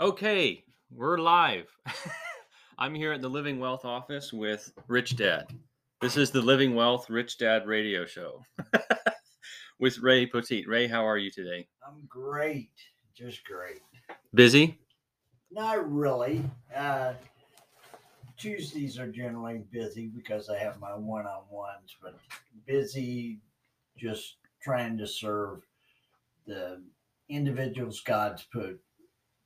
Okay, we're live. I'm here at the Living Wealth office with Rich Dad. This is the Living Wealth Rich Dad radio show with Ray Poteet. Ray, how are you today? I'm great, just great. Busy? Not really. Uh, Tuesdays are generally busy because I have my one on ones, but busy just trying to serve the individuals God's put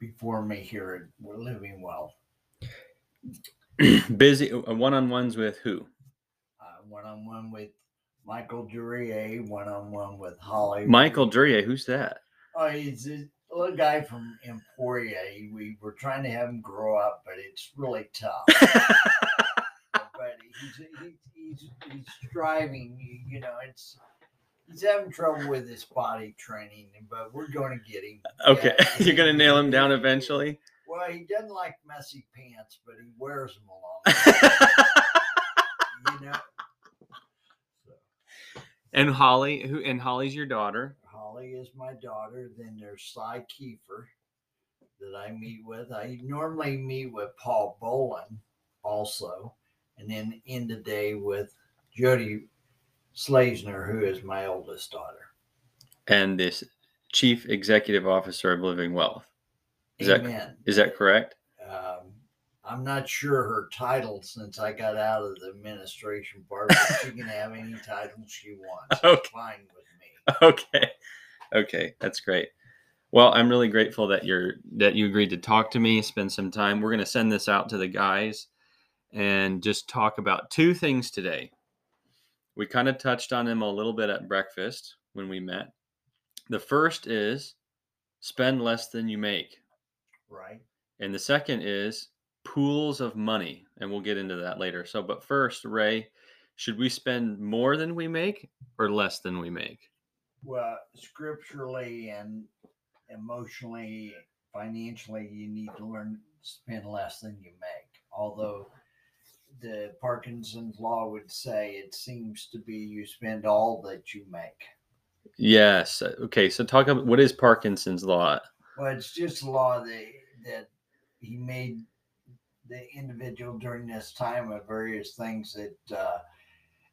before me here at We're Living Well. Busy uh, one on ones with who? One on one with Michael Durier, one on one with Holly. Michael Durier, who's that? Oh, he's a little guy from Emporia. We were trying to have him grow up, but it's really tough. but he's, he's, he's, he's striving, you know, it's he's having trouble with his body training, but we're going to get him. Okay, Yeah, you're gonna nail him down eventually. Well, he doesn't like messy pants, but he wears them a lot. you know. So, and Holly, who and Holly's your daughter. Holly is my daughter. Then there's Cy Kiefer that I meet with. I normally meet with Paul Bolin also, and then end the day with Jody Slasner, who is my oldest daughter. and this chief executive officer of Living Wealth. Is that Amen. is that correct? Um, I'm not sure her title since I got out of the administration part, but she can have any title she wants. It's Okay. Fine with me. Okay. Okay, that's great. Well, I'm really grateful that you're that you agreed to talk to me, spend some time. We're going to send this out to the guys and just talk about two things today. We kind of touched on them a little bit at breakfast when we met. The first is spend less than you make. Right. And the second is pools of money, and we'll get into that later. So, but first, Ray, should we spend more than we make or less than we make? Well, scripturally and emotionally, financially, you need to learn to spend less than you make. Although the Parkinson's law would say it seems to be you spend all that you make. Yes. Okay. So, talk about what is Parkinson's law? Well, it's just a law that that he made the individual during this time of various things that uh,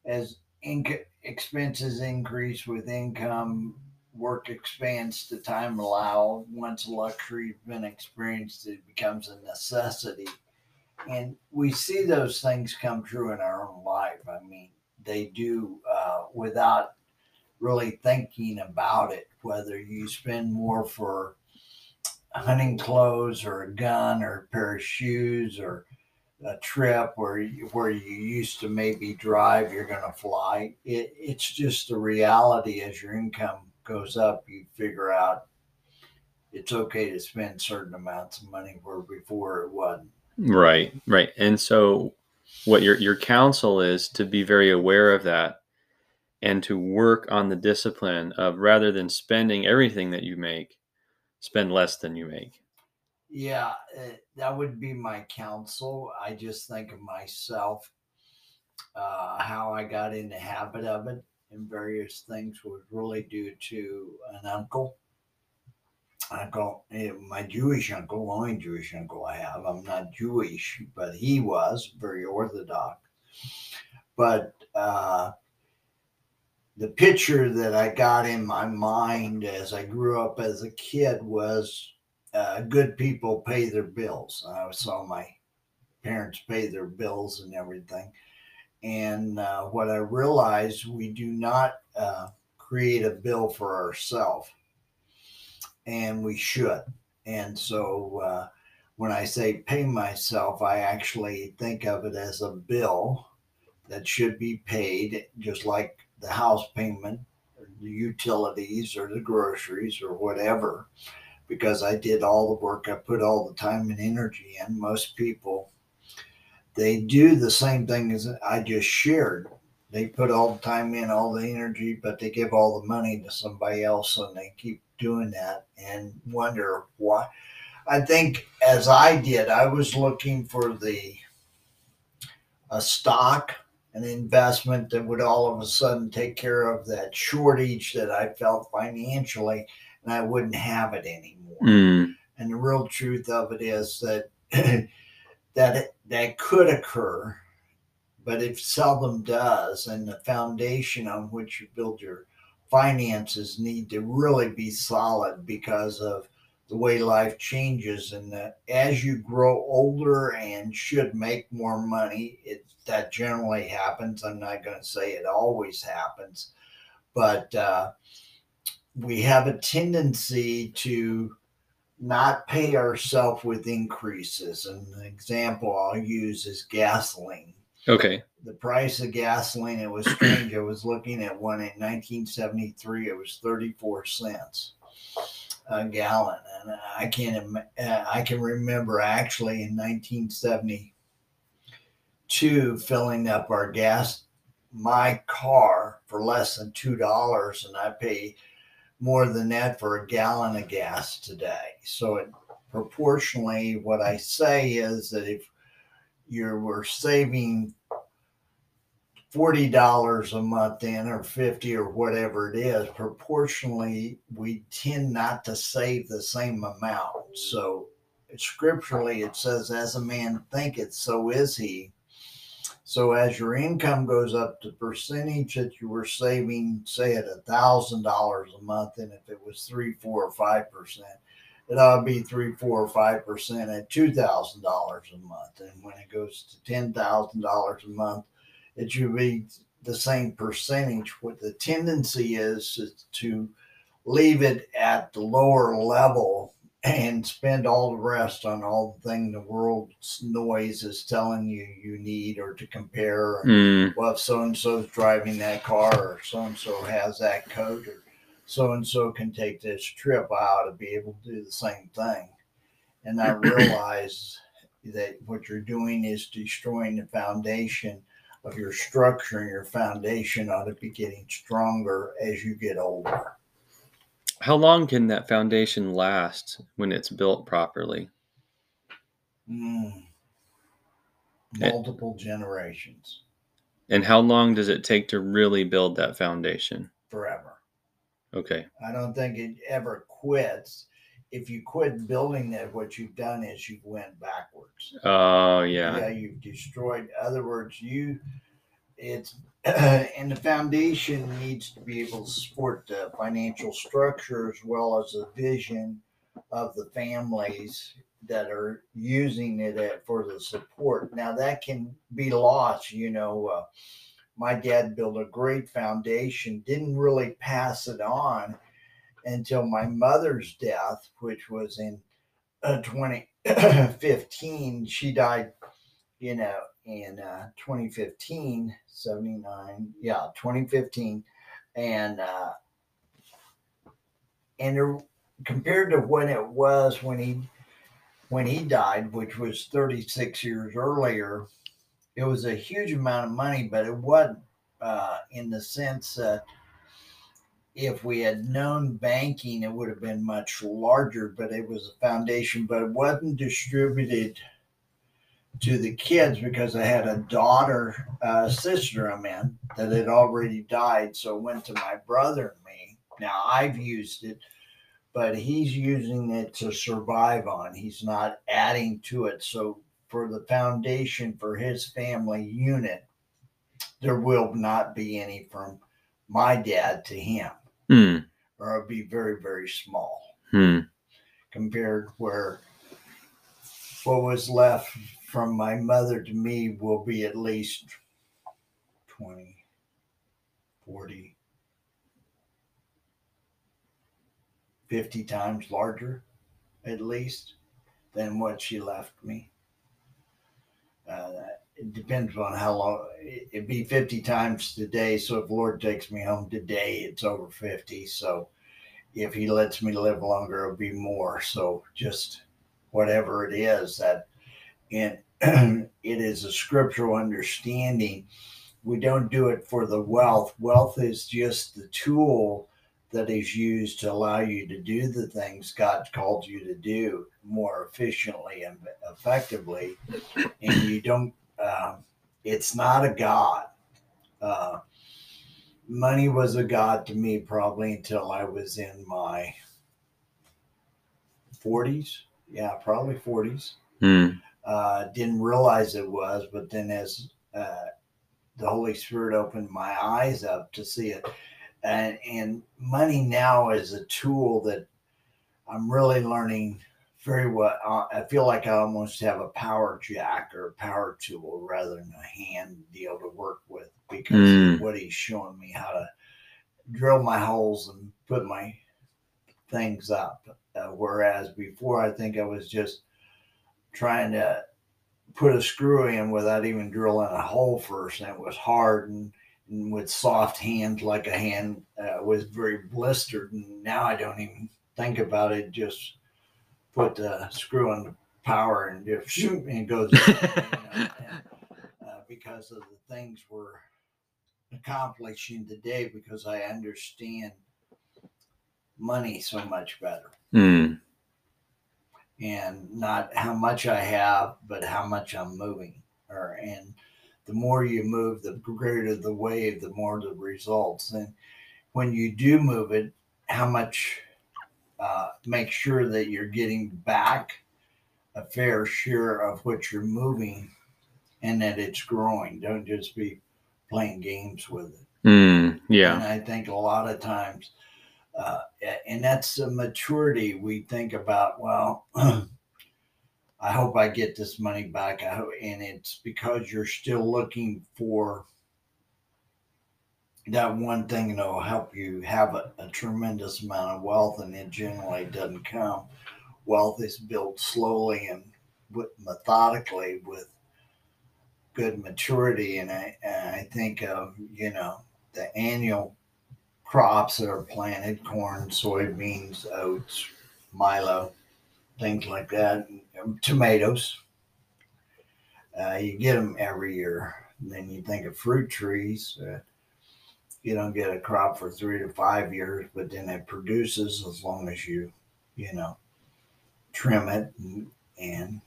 as inc- expenses increase with income, work expands to time allow. Once luxury's been experienced, it becomes a necessity. And we see those things come true in our own life. I mean, they do uh, without really thinking about it, whether you spend more for hunting clothes or a gun or a pair of shoes or a trip where you, where you used to maybe drive, you're going to fly. It, it's just the reality as your income goes up, you figure out it's okay to spend certain amounts of money where before it wasn't. Right. Right. And so, what your your counsel is to be very aware of that and to work on the discipline of rather than spending everything that you make, spend less than you make. Yeah, uh, that would be my counsel. I just think of myself, uh, how I got in the habit of it, and various things was really due to an uncle. Uncle, eh, my Jewish uncle, only Jewish uncle I have. I'm not Jewish, but he was very Orthodox. But uh, the picture that I got in my mind as I grew up as a kid was uh, good people pay their bills. I saw my parents pay their bills and everything. And uh, what I realized, we do not uh, create a bill for ourselves, and we should. And so uh, when I say pay myself, I actually think of it as a bill that should be paid, just like the house payment, the utilities, or the groceries, or whatever because I did all the work, I put all the time and energy in. Most people, they do the same thing as I just shared. They put all the time in, all the energy, but they give all the money to somebody else and they keep doing that and wonder why. I think as I did, I was looking for the a stock, an investment that would all of a sudden take care of that shortage that I felt financially and I wouldn't have it anymore. Mm, And the real truth of it is that that it, that could occur, but it seldom does. And the foundation on which you build your finances need to really be solid because of the way life changes and that as you grow older and should make more money it that generally happens. I'm not going to say it always happens but uh, we have a tendency to not pay ourselves with increases. And an example i'll use is gasoline. Okay. The price of gasoline it was strange. I was looking at one in 1973 it was 34 cents a gallon. And i can't im- uh, i can remember actually in 1972 filling up our gas my car for less than two dollars and i pay more than that for a gallon of gas today. So it proportionally what i say is that if you were saving forty dollars a month in or fifty or whatever it is, proportionally we tend not to save the same amount. So scripturally it says, as a man thinketh, so is he. So as your income goes up, the percentage that you were saving, say at a thousand dollars a month, and if it was three, four, or five percent, it ought to be three, four, or five percent at two thousand dollars a month. And when it goes to ten thousand dollars a month, it should be the same percentage. What the tendency is, is to leave it at the lower level and spend all the rest on all the thing the world's noise is telling you you need or to compare. Mm, Well, if so and so's driving that car, or so and so has that coat, or so and so can take this trip, I ought to be able to do the same thing. And I realize that what you're doing is destroying the foundation of your structure, and your foundation ought to be getting stronger as you get older. how long can that foundation last when it's built properly? Mm. Multiple generations And how long does it take to really build that foundation? forever. Okay. I don't think it ever quits. If you quit building that, what you've done is you've went backwards. Oh, yeah. yeah you've destroyed other words you it's and the foundation needs to be able to support the financial structure as well as the vision of the families that are using it at, for the support now that can be lost you know uh, my dad built a great foundation didn't really pass it on until my mother's death which was in uh, 2015 she died you know in uh, 2015 79 yeah 2015 and uh and there- compared to when it was when he when he died which was 36 years earlier it was a huge amount of money but it wasn't uh in the sense that if we had known banking it would have been much larger but it was a foundation but it wasn't distributed to the kids because I had a daughter, uh, sister, I mean, that had already died. So it went to my brother and me. Now I've used it, but he's using it to survive on. He's not adding to it. So for the foundation for his family unit, there will not be any from my dad to him, Hmm. or it'll be very, very small Hmm. compared where what was left from my mother to me will be at least 20 40 50 times larger at least than what she left me uh, it depends on how long it- it'd be 50 times today so if lord takes me home today it's over 50 so if he lets me live longer it'll be more so just whatever it is that and it is a scriptural understanding. We don't do it for the wealth. Wealth is just the tool that is used to allow you to do the things god called you to do more efficiently and effectively and you don't um, it's not a god uh, money was a god to me probably until i was in my 40s Yeah, probably 40s. Hmm. Uh, didn't realize it was, but then as uh, the Holy Spirit opened my eyes up to see it, and and money now is a tool that I'm really learning very well. Uh, I feel like I almost have a power jack or a power tool rather than a hand deal to work with because Mm. of what he's showing me how to drill my holes and put my things up. Uh, whereas before, I think I was just trying to put a screw in without even drilling a hole first, and it was hard and, and with soft hands, like a hand uh, was very blistered. And now I don't even think about it; just put the screw in the power and just shoot, and it goes. you know, and, uh, because of the things we're accomplishing today, because I understand money so much better Hmm. and not how much I have, but how much I'm moving. Or and the more you move, the greater the wave, the more the results. And when you do move it, how much uh, make sure that you're getting back a fair share of what you're moving, and that it's growing. Don't just be playing games with it. Hmm. Yeah. And I think a lot of times, uh, and that's the maturity we think about. Well, I hope I get this money back. I hope, and it's because you're still looking for that one thing that'll help you have a, a tremendous amount of wealth, and it generally doesn't come. Wealth is built slowly and methodically with good maturity, and I, and I think of you know the annual crops that are planted corn, soybeans, oats, milo, things like that, tomatoes. Uh, you get them every year. And then you think of fruit trees. Uh, you don't get a crop for three to five years, but then it produces as long as you, you know, trim it and, and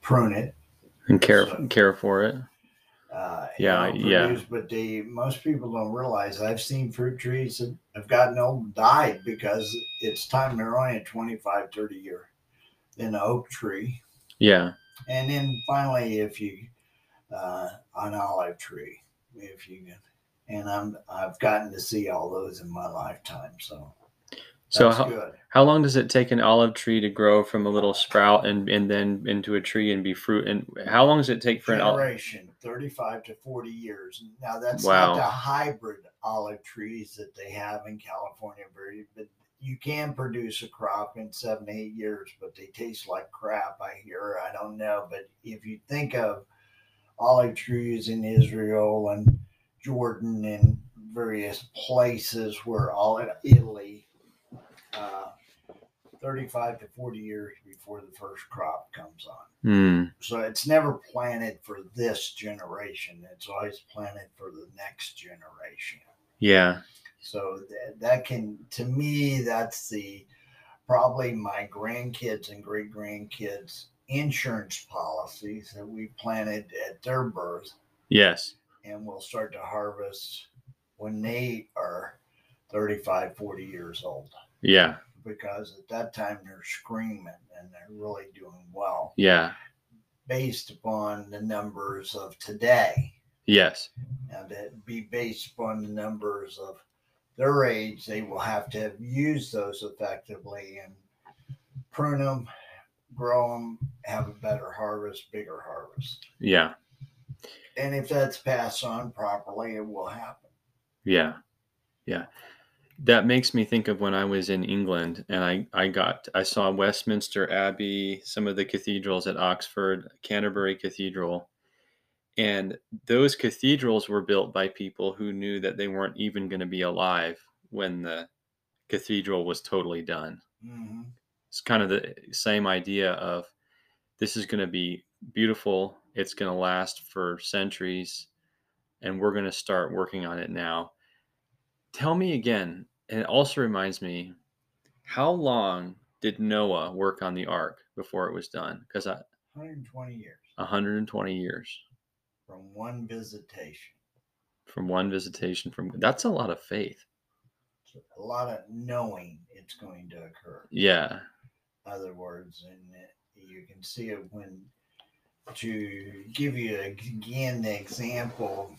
prune it And care So- care for it. uh, Yeah, it'll yeah. But the most people don't realize I've seen fruit trees that have gotten old and died because it's time they're only a 25, 30 year. Then an oak tree. Yeah. And then finally, if you, uh, an olive tree, if you can. And I'm, I've gotten to see all those in my lifetime. So So how, good. how long does it take an olive tree to grow from a little sprout and, and then into a tree and be fruit? And how long does it take for an olive? generation 35 to 40 years now that's Wow. not the hybrid olive trees that they have in california very but you can produce a crop in seven eight years but they taste like crap i hear i don't know but if you think of olive trees in israel and jordan and various places where all in italy uh, 35 to 40 years before the first crop comes on Hmm. so it's never planted for this generation. It's always planted for the next generation. Yeah. So that, that can, to me, that's the probably my grandkids and great grandkids insurance policies that we planted at their birth Yes. And we'll start to harvest when they are 35, 40 years old. Yeah. Because at that time they're screaming and they're really doing well Yeah. based upon the numbers of today. Yes. and it be based upon the numbers of their age, they will have to have used those effectively and prune them, grow them, have a better harvest, bigger harvest. Yeah. And if that's passed on properly, it will happen. Yeah. Yeah. That makes me think of when I was in England and I, I got I saw Westminster Abbey, some of the cathedrals at Oxford, Canterbury Cathedral. And those cathedrals were built by people who knew that they weren't even going to be alive when the cathedral was totally done. hmm It's kind of the same idea of this is going to be beautiful, it's going to last for centuries, and we're going to start working on it now. Tell me again, and it also reminds me, how long did Noah work on the ark before it was done? Because 120 years 120 years from one visitation. from one visitation from that's a lot of faith. A lot of knowing it's going to occur. Yeah. other words, and uh, you can see it when to give you again the example.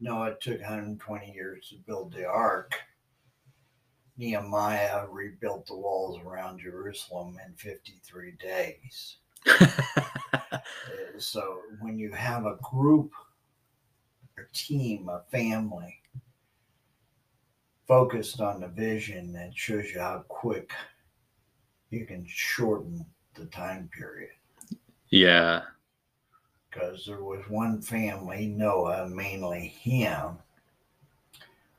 Noah took 120 years to build the ark. Nehemiah rebuilt the walls around Jerusalem in 53 days. So when you have a group, a team, a family focused on the vision, that shows you how quick you can shorten the time period. Yeah. Because there was one family, Noah, mainly him.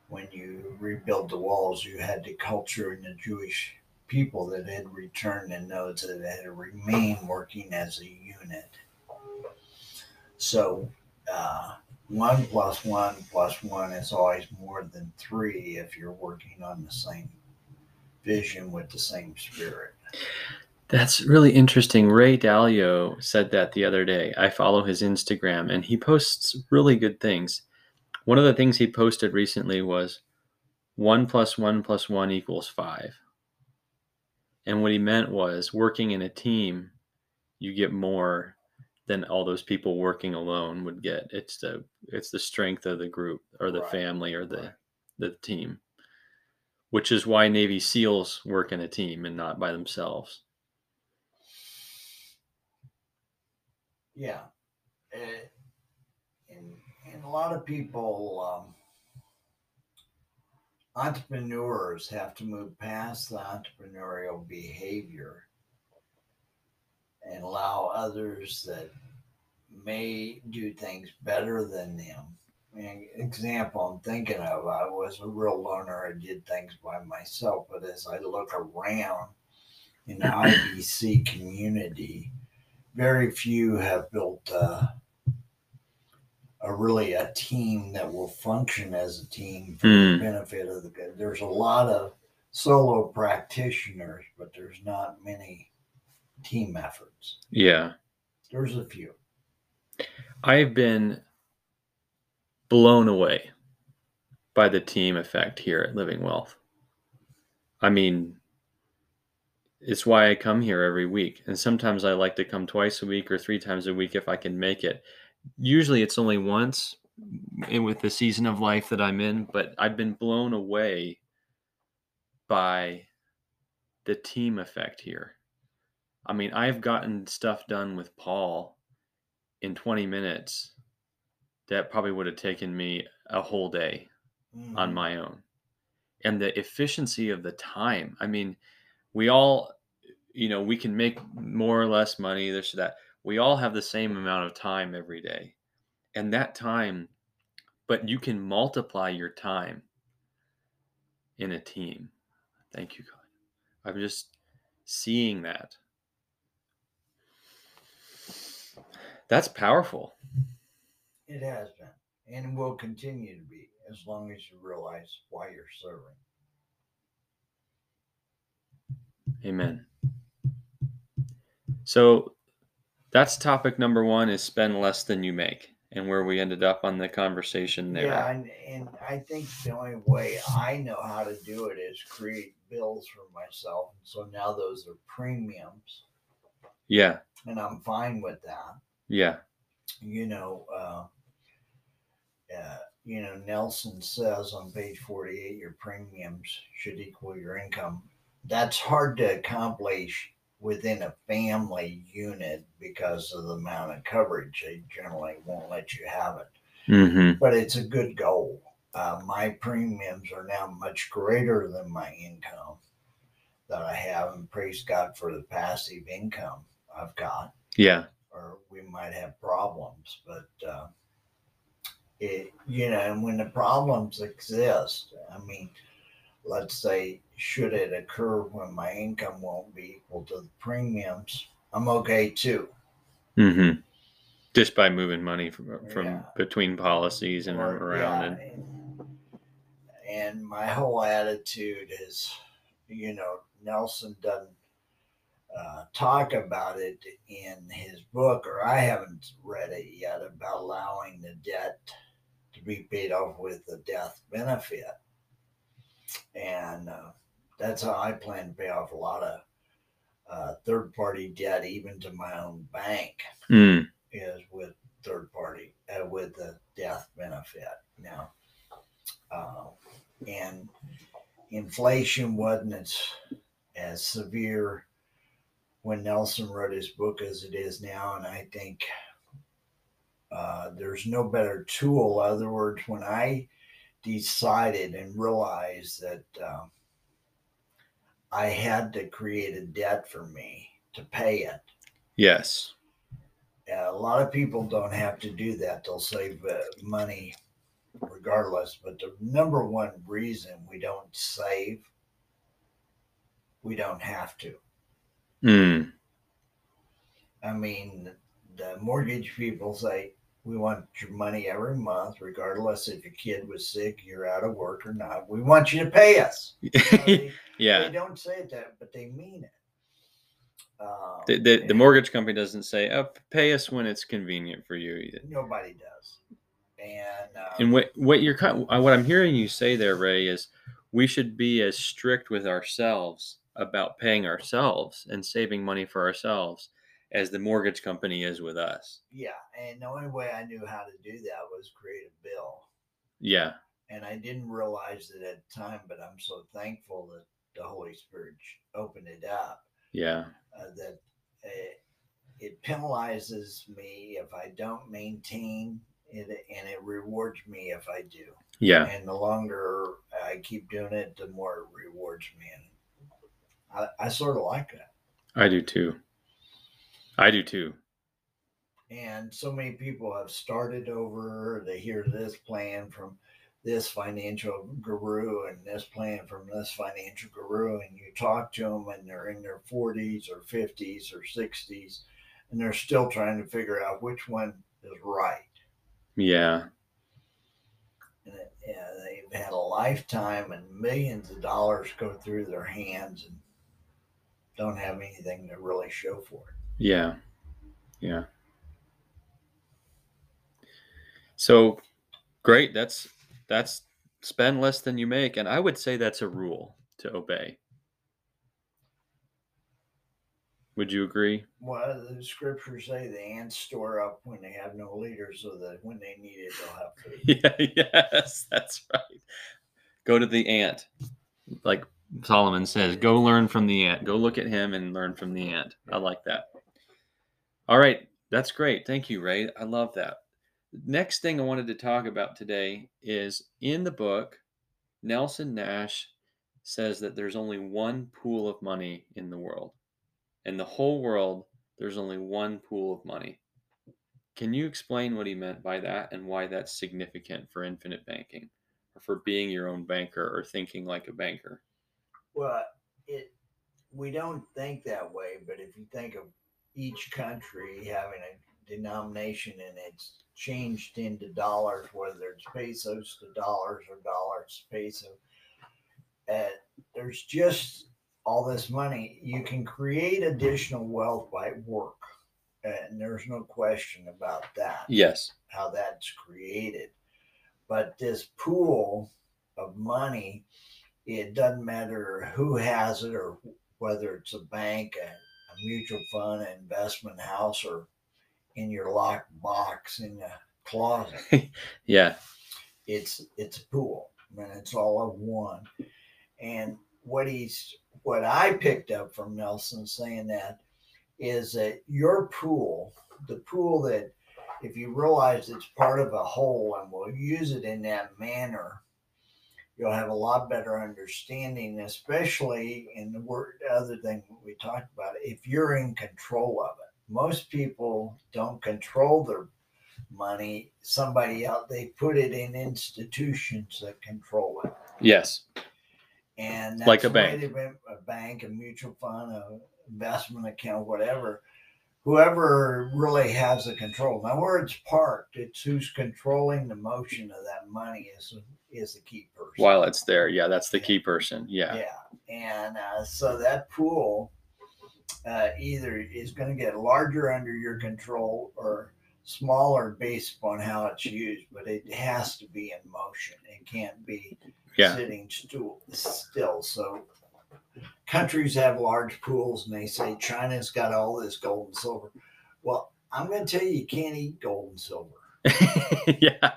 When you rebuild the walls, you had the culture and the Jewish people that had returned and those that had remained working as a unit. So uh, one plus one plus one is always more than three if you're working on the same vision with the same spirit. That's really interesting. Ray Dalio said that the other day. I follow his Instagram and he posts really good things. One of the things he posted recently was one plus one plus one equals five. And what he meant was working in a team, you get more than all those people working alone would get. It's the it's the strength of the group or the Right, family or the right. the team. Which is why Navy SEALs work in a team and not by themselves. Yeah. And, and a lot of people, um, entrepreneurs have to move past the entrepreneurial behavior and allow others that may do things better than them. An example I'm thinking of, I was a real loner. I did things by myself, but as I look around in the IBC community, very few have built uh, a really a team that will function as a team for the Hmm. benefit of the good. There's a lot of solo practitioners, but there's not many team efforts. Yeah. There's a few. I've been blown away by the team effect here at Living Wealth. I mean, it's why I come here every week. And sometimes I like to come twice a week or three times a week if I can make it. Usually it's only once in- with the season of life that I'm in, but I've been blown away by the team effect here. I mean, I've gotten stuff done with Paul in 20 minutes that probably would have taken me a whole day on Mhm. my own. And the efficiency of the time. I mean, we all, you know, we can make more or less money, this or that. We all have the same amount of time every day. And that time, but you can multiply your time in a team. Thank you, God. I'm just seeing that. That's powerful. It has been and will continue to be as long as you realize why you're serving. Amen. So that's topic number one is spend less than you make and where we ended up on the conversation there. Yeah, and, and I think the only way I know how to do it is create bills for myself. So now those are premiums, Yeah. and I'm fine with that. Yeah. You know, uh, uh, you know, Nelson says on page 48, your premiums should equal your income. That's hard to accomplish within a family unit because of the amount of coverage. They generally won't let you have it. Mm-hmm. but it's a good goal. Uh, my premiums are now much greater than my income that I have, and praise God for the passive income I've got. Yeah. Or we might have problems, but uh, it, you know, and when the problems exist, I mean, let's say, should it occur when my income won't be equal to the premiums, I'm okay too. Mm-hmm. Just by moving money from, from Yeah. between policies and Or- around yeah, and and, and my whole attitude is, you know, Nelson doesn't uh, talk about it in his book, or I haven't read it yet about allowing the debt to be paid off with the death benefit. And uh, that's how I plan to pay off a lot of uh, third party debt, even to my own bank, Mm. is with third party uh, with the death benefit now. Uh, and inflation wasn't as, as severe when Nelson wrote his book as it is now. And I think uh, there's no better tool. In other words, when I decided and realized that um, I had to create a debt for me to pay it, Yes. uh, a lot of people don't have to do that. They'll save uh, money regardless. But the number one reason we don't save, we don't have to. Mm. I mean, the mortgage people say, we want your money every month, regardless if your kid was sick, you're out of work or not. We want you to pay us. You know, they, yeah. they don't say that, but they mean it. Um, The, the, the mortgage company doesn't say, oh, pay us when it's convenient for you. either. nobody does. And, uh, And what what you're what I'm hearing you say there, Ray, is we should be as strict with ourselves about paying ourselves and saving money for ourselves as the mortgage company is with us. Yeah, and the only way I knew how to do that was create a bill. Yeah. And I didn't realize it at the time, but I'm so thankful that the Holy Spirit opened it up Yeah. uh, that uh, it penalizes me if I don't maintain it, and it rewards me if I do. Yeah. And the longer I keep doing it, the more it rewards me. And I, I sort of like that. I do too. I do too. And so many people have started over. They hear this plan from this financial guru and this plan from this financial guru, and you talk to them, and they're in their 40s or 50s or 60s, and they're still trying to figure out which one is right. Yeah. And it, yeah, they've had a lifetime and millions of dollars go through their hands and don't have anything to really show for it. Yeah. Yeah. So great. That's that's spend less than you make. And I would say that's a rule to obey. Would you agree? Well, the scriptures say the ants store up when they have no leader, so that when they need it, they'll have food. Yeah, yes, that's right. Go to the ant. Like Solomon says, go learn from the ant. Go look at him and learn from the ant. I like that. All right. That's great. Thank you, Ray. I love that. Next thing I wanted to talk about today is in the book, Nelson Nash says that there's only one pool of money in the world. In the whole world, there's only one pool of money. Can you explain what he meant by that and why that's significant for infinite banking or for being your own banker or thinking like a banker? Well, it we don't think that way, but if you think of each country having a denomination and it's changed into dollars, whether it's pesos to dollars or dollars to peso, uh, there's just all this money. You can create additional wealth by work, and there's no question about that. Yes. how that's created. But this pool of money, it doesn't matter who has it or whether it's a bank, a, a mutual fund, investment house, or in your locked box in the closet. Yeah. It's it's a pool, and it's all of one. And what he's what I picked up from Nelson saying that is that your pool, the pool that if you realize it's part of a whole and we'll use it in that manner, you'll have a lot better understanding, especially in the word other thing we talked about, if you're in control of it. Most people don't control their money. Somebody else they put it in institutions that control it. Yes. And Like a bank. A bank, a mutual fund, a investment account, whatever. Whoever really has the control. Now, where it's parked, it's who's controlling the motion of that money is is the key person. While it's there. Yeah. That's the key person. Yeah. Yeah, and uh, so that pool uh, either is going to get larger under your control or smaller based upon how it's used, but it has to be in motion. It can't be Yeah. sitting stool, still. So countries have large pools and they say China's got all this gold and silver. Well, I'm going to tell you, you can't eat gold and silver. yeah.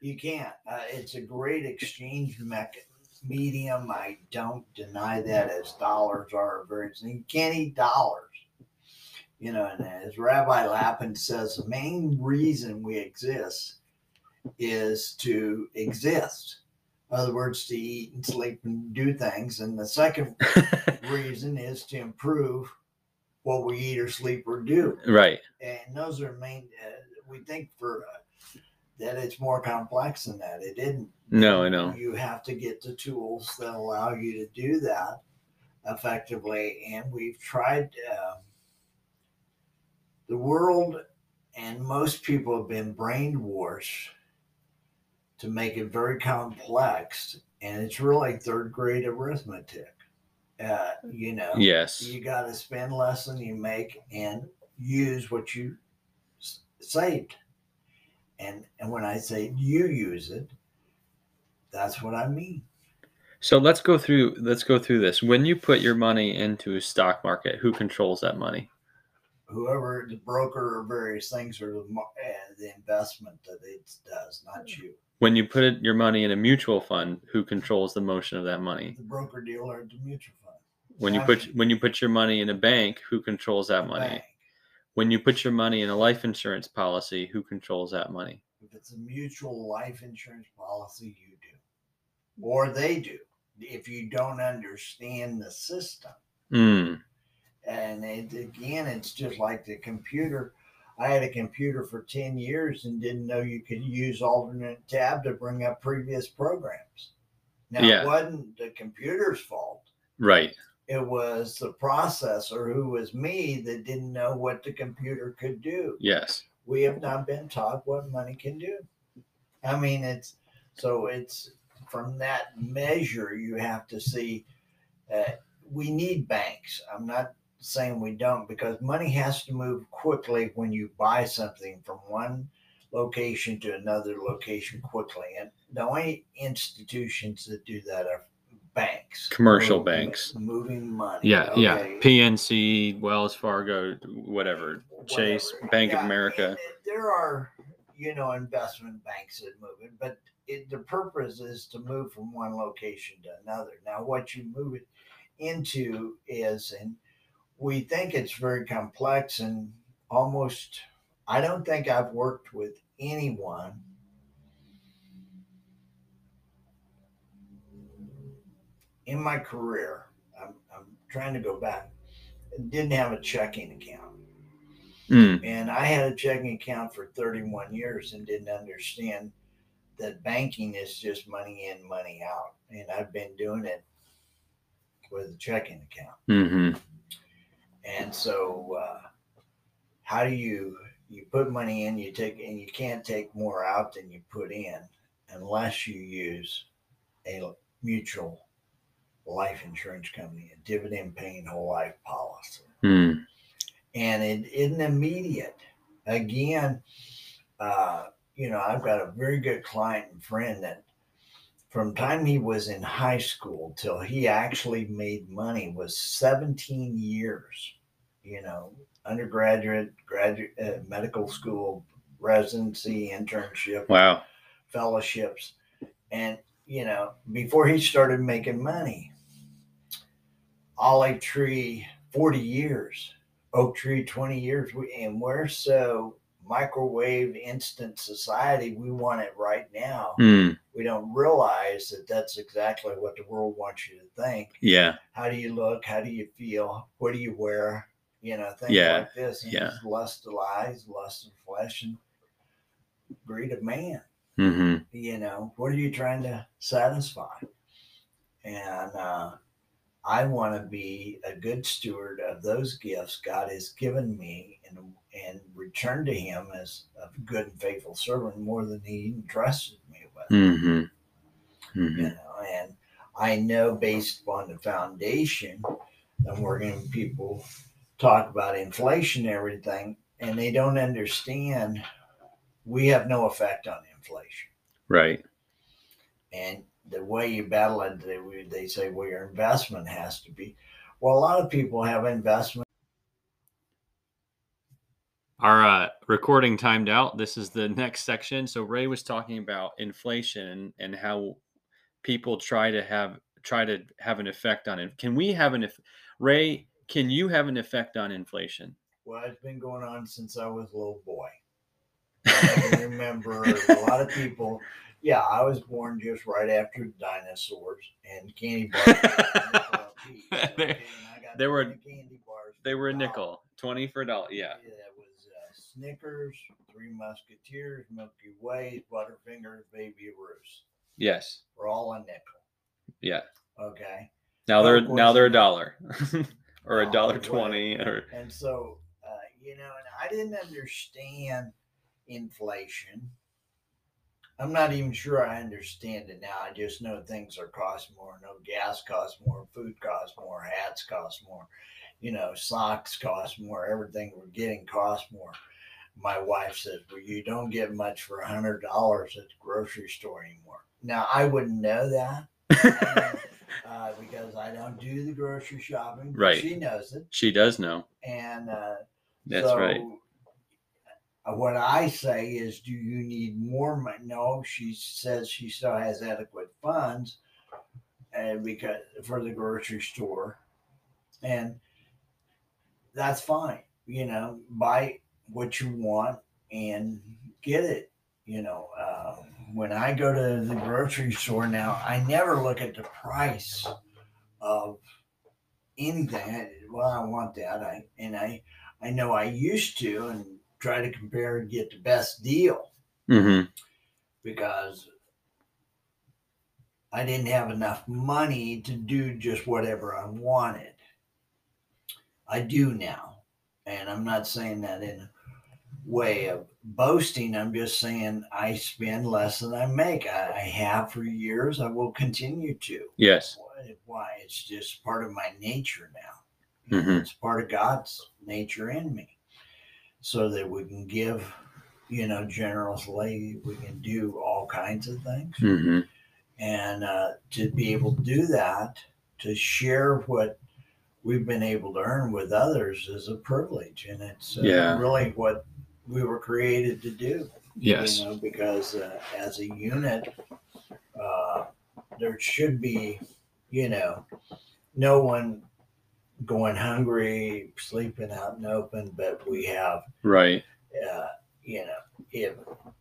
You can't. Uh, it's a great exchange mechanism medium. I don't deny that as dollars are very. You can't eat dollars. You know, and as Rabbi Lapin says, the main reason we exist is to exist. In other words, to eat and sleep and do things. And the second reason is to improve what we eat or sleep or do. right. And those are main. Uh, we think for uh, that it's more complex than that. It didn't. No, I know. You have to get the tools that allow you to do that effectively. And we've tried. Uh, the world and most people have been brainwashed to make it very complex, and it's really third grade arithmetic. Uh, you know, Yes. you got to spend less than you make and use what you s- saved. And and when I say you use it, that's what I mean. So let's go through let's go through this. When you put your money into a stock market, who controls that money? Whoever the broker or various things or the, uh, the investment that it does, not you. When you put it, your money in a mutual fund, who controls the motion of that money? The broker dealer, the mutual fund. When you put when you put your money in a bank, who controls that the money? bank. When you put your money in a life insurance policy, who controls that money? If it's a mutual life insurance policy, you do, or they do. If you don't understand the system. Mm, And it, again, it's just like the computer. I had a computer for 10 years and didn't know you could use alternate tab to bring up previous programs. Now, Yeah. it wasn't the computer's fault. right. It was the processor who was me that didn't know what the computer could do. Yes. We have not been taught what money can do. I mean, it's so it's from that measure you have to see. Uh, we need banks. I'm not saying we don't because money has to move quickly when you buy something from one location to another location quickly. And the only institutions that do that are banks, Commercial Move- banks. moving money. Yeah. Yeah. PNC, Wells Fargo, whatever. Chase, whatever. Bank Yeah, of America. there are, you know, investment banks that move it, but it, the purpose is to move from one location to another. Now, what you move it into is, and we think it's very complex and almost, I don't think I've worked with anyone in my career. I'm, I'm trying to go back. Didn't have a checking account. Mm, And I had a checking account for 31 years and didn't understand that banking is just money in, money out. And I've been doing it with a checking account. hmm And so, uh, how do you you put money in, you take, and you can't take more out than you put in unless you use a mutual life insurance company, a dividend paying whole life policy. Mm, and it isn't immediate. Again, uh, you know, I've got a very good client and friend that from time he was in high school till he actually made money was 17 years, you know, undergraduate, graduate, uh, medical school, residency, internship, wow. fellowships. And, you know, before he started making money, olive tree, 40 years, oak tree, 20 years. We, and we're so microwave instant society, we want it right now. Mm, We don't realize that that's exactly what the world wants you to think. yeah. How do you look? How do you feel? What do you wear? You know, things Yeah, like this. And yeah. Lust of lies, lust of flesh, and greed of man hmm you know what are you trying to satisfy and uh, i want to be a good steward of those gifts god has given me and and return to him as a good and faithful servant more than he entrusted me with. Hmm you hmm know and i know based upon the foundation i'm working people talk about inflation and everything and they don't understand we have no effect on inflation. Right. and the way you battle it, they, they say, well, your investment has to be. Well, a lot of people have investment. Our uh, recording timed out. This is the next section. So Ray was talking about inflation and how people try to have try to have an effect on it. Can we have an if Ray? Can you have an effect on inflation? Well, it's been going on since I was a little boy. I remember a lot of people. Yeah, I was born just right after dinosaurs and candy bars. They- they were- candy bars. They were a nickel, twenty for a dollar. Yeah. Yeah, it was uh, Snickers, Three Musketeers, Milky Ways, Butterfingers, Baby Ruth. Yes. We're all a nickel. Yeah. Okay. Now they're now they're a dollar, or a dollar twenty, or And so, uh, you know, and I didn't understand inflation. I'm not even sure I understand it now. I just know things are cost more. No gas costs more, food costs more, hats cost more, you know, socks cost more, everything we're getting costs more. My wife says, Well, you don't get much for a hundred dollars at the grocery store anymore. Now I wouldn't know that uh, because I don't do the grocery shopping. Right. She knows it. she does know. And uh, That's so, right. Uh, What I say is, do you need more money? No, she says she still has adequate funds, and because for the grocery store, and that's fine. You know, buy what you want and get it. You know, uh, when I go to the grocery store now, I never look at the price of anything. I, well, I want that. I and I I know I used to and try to compare and get the best deal Mm-hmm. because I didn't have enough money to do just whatever I wanted. I do now. And I'm not saying that in a way of boasting. I'm just saying I spend less than I make. I, I have for years. I will continue to. Yes. Why-? It's just part of my nature now. Mhm. It's part of God's nature in me, so that we can give, you know, generously. We can do all kinds of things, Mm-hmm. and uh, to be able to do that, to share what we've been able to earn with others is a privilege, and it's uh, Yeah. really what we were created to do Yes. you know, because uh, as a unit, uh, there should be, you know, no one going hungry, sleeping out in the open, but we have, Right. uh, you know, if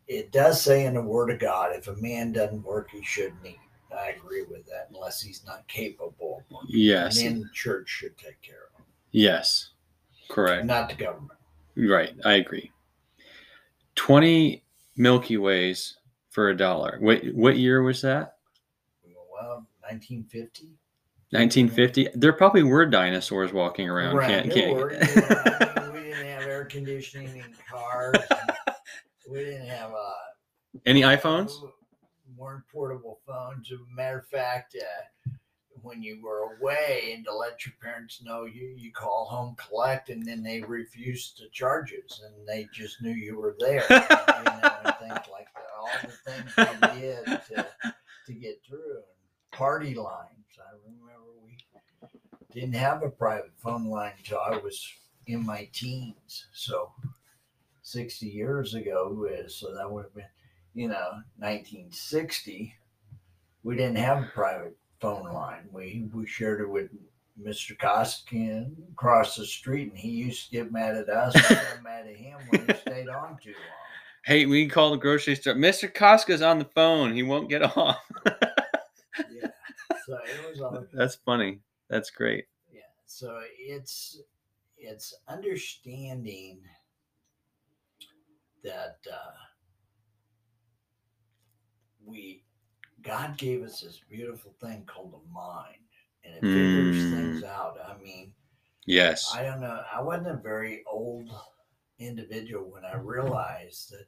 it does say in the Word of God, if a man doesn't work, he shouldn't eat. I agree with that, unless he's not capable. of working. Yes. And then the church should take care of Yes. Correct. not the government. Right. I agree. Twenty Milky Ways for a dollar. What what year was that? Well, 1950. 1950. There probably were dinosaurs walking around. Right, Can't, can't. were, you know, I mean, we didn't have air conditioning in cars. we didn't have uh, Any iPhones? weren't portable phones. As a matter of fact, uh, when you were away and to let your parents know you, you call home collect, and then they refused to charge us, and they just knew you were there. you know, and things like that. All the things we did to, to get through. Party lines. I remember didn't have a private phone line until I was in my teens. So 60 years ago, uh, so that would have been, you know, 1960. We didn't have a private phone line. We we shared it with Mr. Koskin across the street, and he used to get mad at us, and got mad at him when he stayed on too long. Hey, we can call the grocery store. Mr. Costco's on the phone. He won't get off. Yeah. So it was all That's funny. That's great. yeah so it's it's understanding that uh, we god gave us this beautiful thing called a mind and it figures Mm. things out i mean Yes. i don't know i wasn't a very old individual when i realized that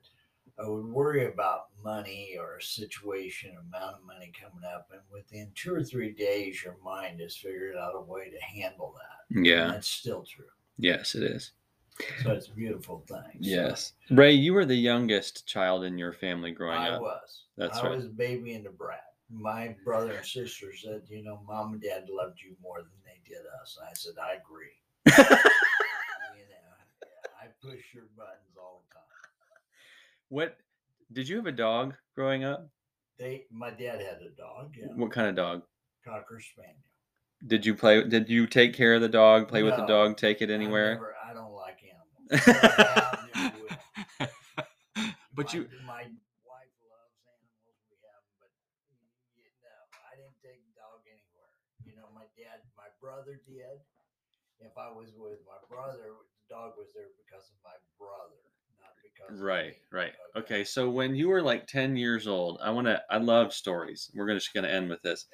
i would worry about money or a situation amount of money coming up and within two or three days your mind has figured out a way to handle that and Yeah. that's still true Yes, it is. so it's a beautiful thing So Yes. Ray, you were the youngest child in your family growing i up. I was That's i right. I was a baby and a brat my brother and sister said you know mom and dad loved you more than they did us. I said, I agree. you know, I push your buttons all the time. What did you have a dog growing up? They, my dad had a dog, yeah, What kind of dog? cocker spaniel. Did you play? Did you take care of the dog? Play with the dog? Take it I anywhere? never- I, don't like animals. Never have, but my, you, my wife loves animals. We have, 'em, but you know, I didn't take the dog anywhere. You know, my dad, my brother did. If I was with my brother, the dog was there because of my brother, of right, me. right. Okay, so when you were like ten years old, I want to. I love stories. We're gonna just gonna end with this.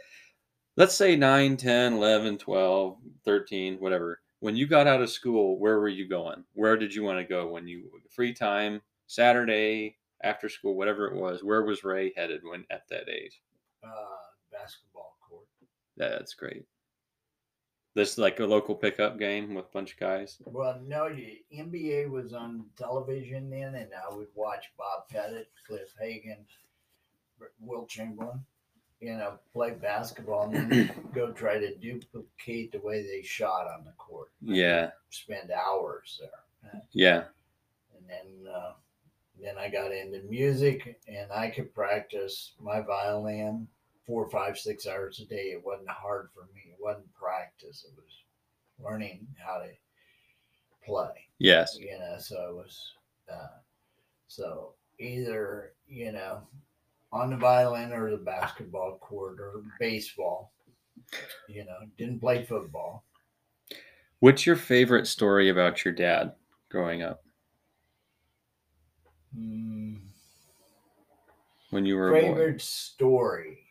Let's say 9, 10, 11, 12, 13, whatever. When you got out of school, where were you going? Where did you want to go when you free time, Saturday, after school, whatever it was? Where was Ray headed when at that age? Uh, basketball court. That's great. This like a local pickup game with a bunch of guys. Well, no, the NBA was on television then, and I would watch Bob Pettit, Cliff Hagan, Wilt Chamberlain, you know, play basketball and then go try to duplicate the way they shot on the court. Yeah, Spend hours there. yeah. And then, uh, then I got into music and I could practice my violin four, five, six hours a day. It wasn't hard for me. It wasn't practice. It was learning how to play Yes. you know so it was uh, so either you know on the violin or the basketball court or baseball you know didn't play football What's your favorite story about your dad growing up mm, when you were a boy? favorite story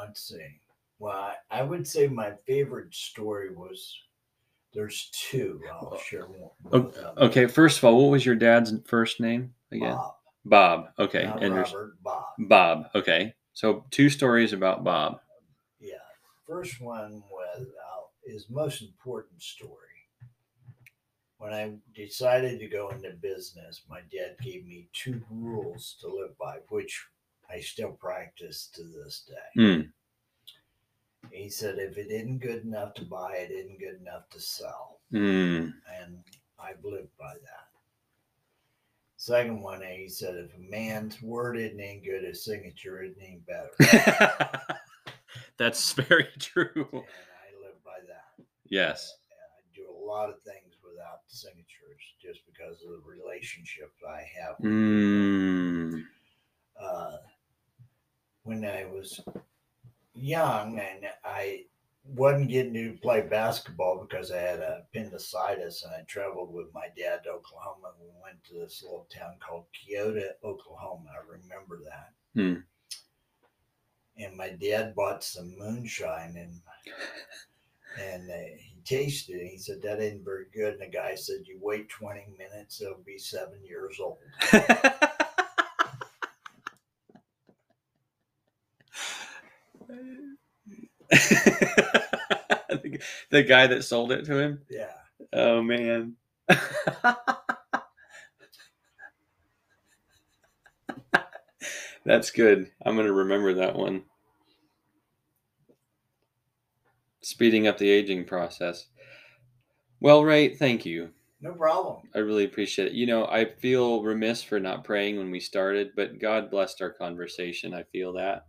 let's see well I, I would say my favorite story was there's two i'll share one them. Okay, first of all, what was your dad's first name again? bob Bob. Okay, not and robert bob Bob. Okay, so two stories about Bob. Yeah, first one was uh, his most important story. When I decided to go into business, my dad gave me two rules to live by, which I still practice to this day. Hmm. He said, if it isn't good enough to buy, it isn't good enough to sell. Hmm. And I've lived by that. Second one, he said, if a man's word isn't any good, his signature isn't any better. That's very true. and I live by that. Yes. And I do a lot of things without signatures just because of the relationship I have. Hmm. Uh, when I was young and I wasn't getting to play basketball because I had appendicitis and I traveled with my dad to Oklahoma. We went to this little town called Keota, Oklahoma. I remember that. Hmm. And my dad bought some moonshine and and uh, he tasted it. He said that ain't very good. And the guy said, "You wait 20 minutes, it'll be seven years old." the, the guy that sold it to him. Yeah, Oh man. That's good. I'm going to remember that one. Speeding up the aging process. Well, Ray, thank you. no problem. I really appreciate it. You know, I feel remiss for not praying when we started, but God blessed our conversation. I feel that.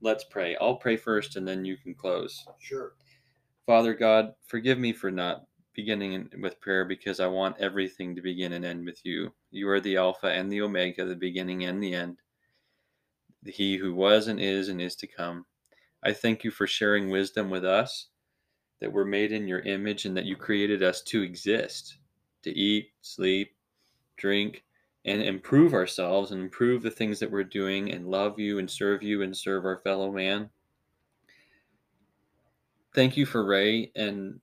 Let's pray. I'll pray first and then you can close. Sure. Father God, forgive me for not beginning with prayer because I want everything to begin and end with you. You are the Alpha and the Omega, the beginning and the end, He who was and is and is to come. I thank you for sharing wisdom with us, that we're made in your image and that you created us to exist, to eat, sleep, drink, and improve ourselves and improve the things that we're doing and love you and serve you and serve our fellow man thank you for Ray and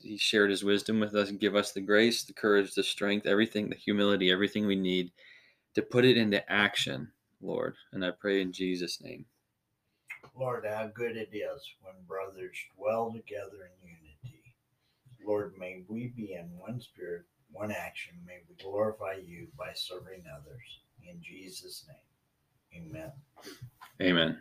he shared his wisdom with us and give us the grace, the courage, the strength, everything, the humility, everything we need to put it into action, Lord. And I pray in Jesus' name. Lord, how good it is when brothers dwell together in unity. Lord, may we be in one spirit, one action. May we glorify you by serving others. In Jesus' name, amen. Amen.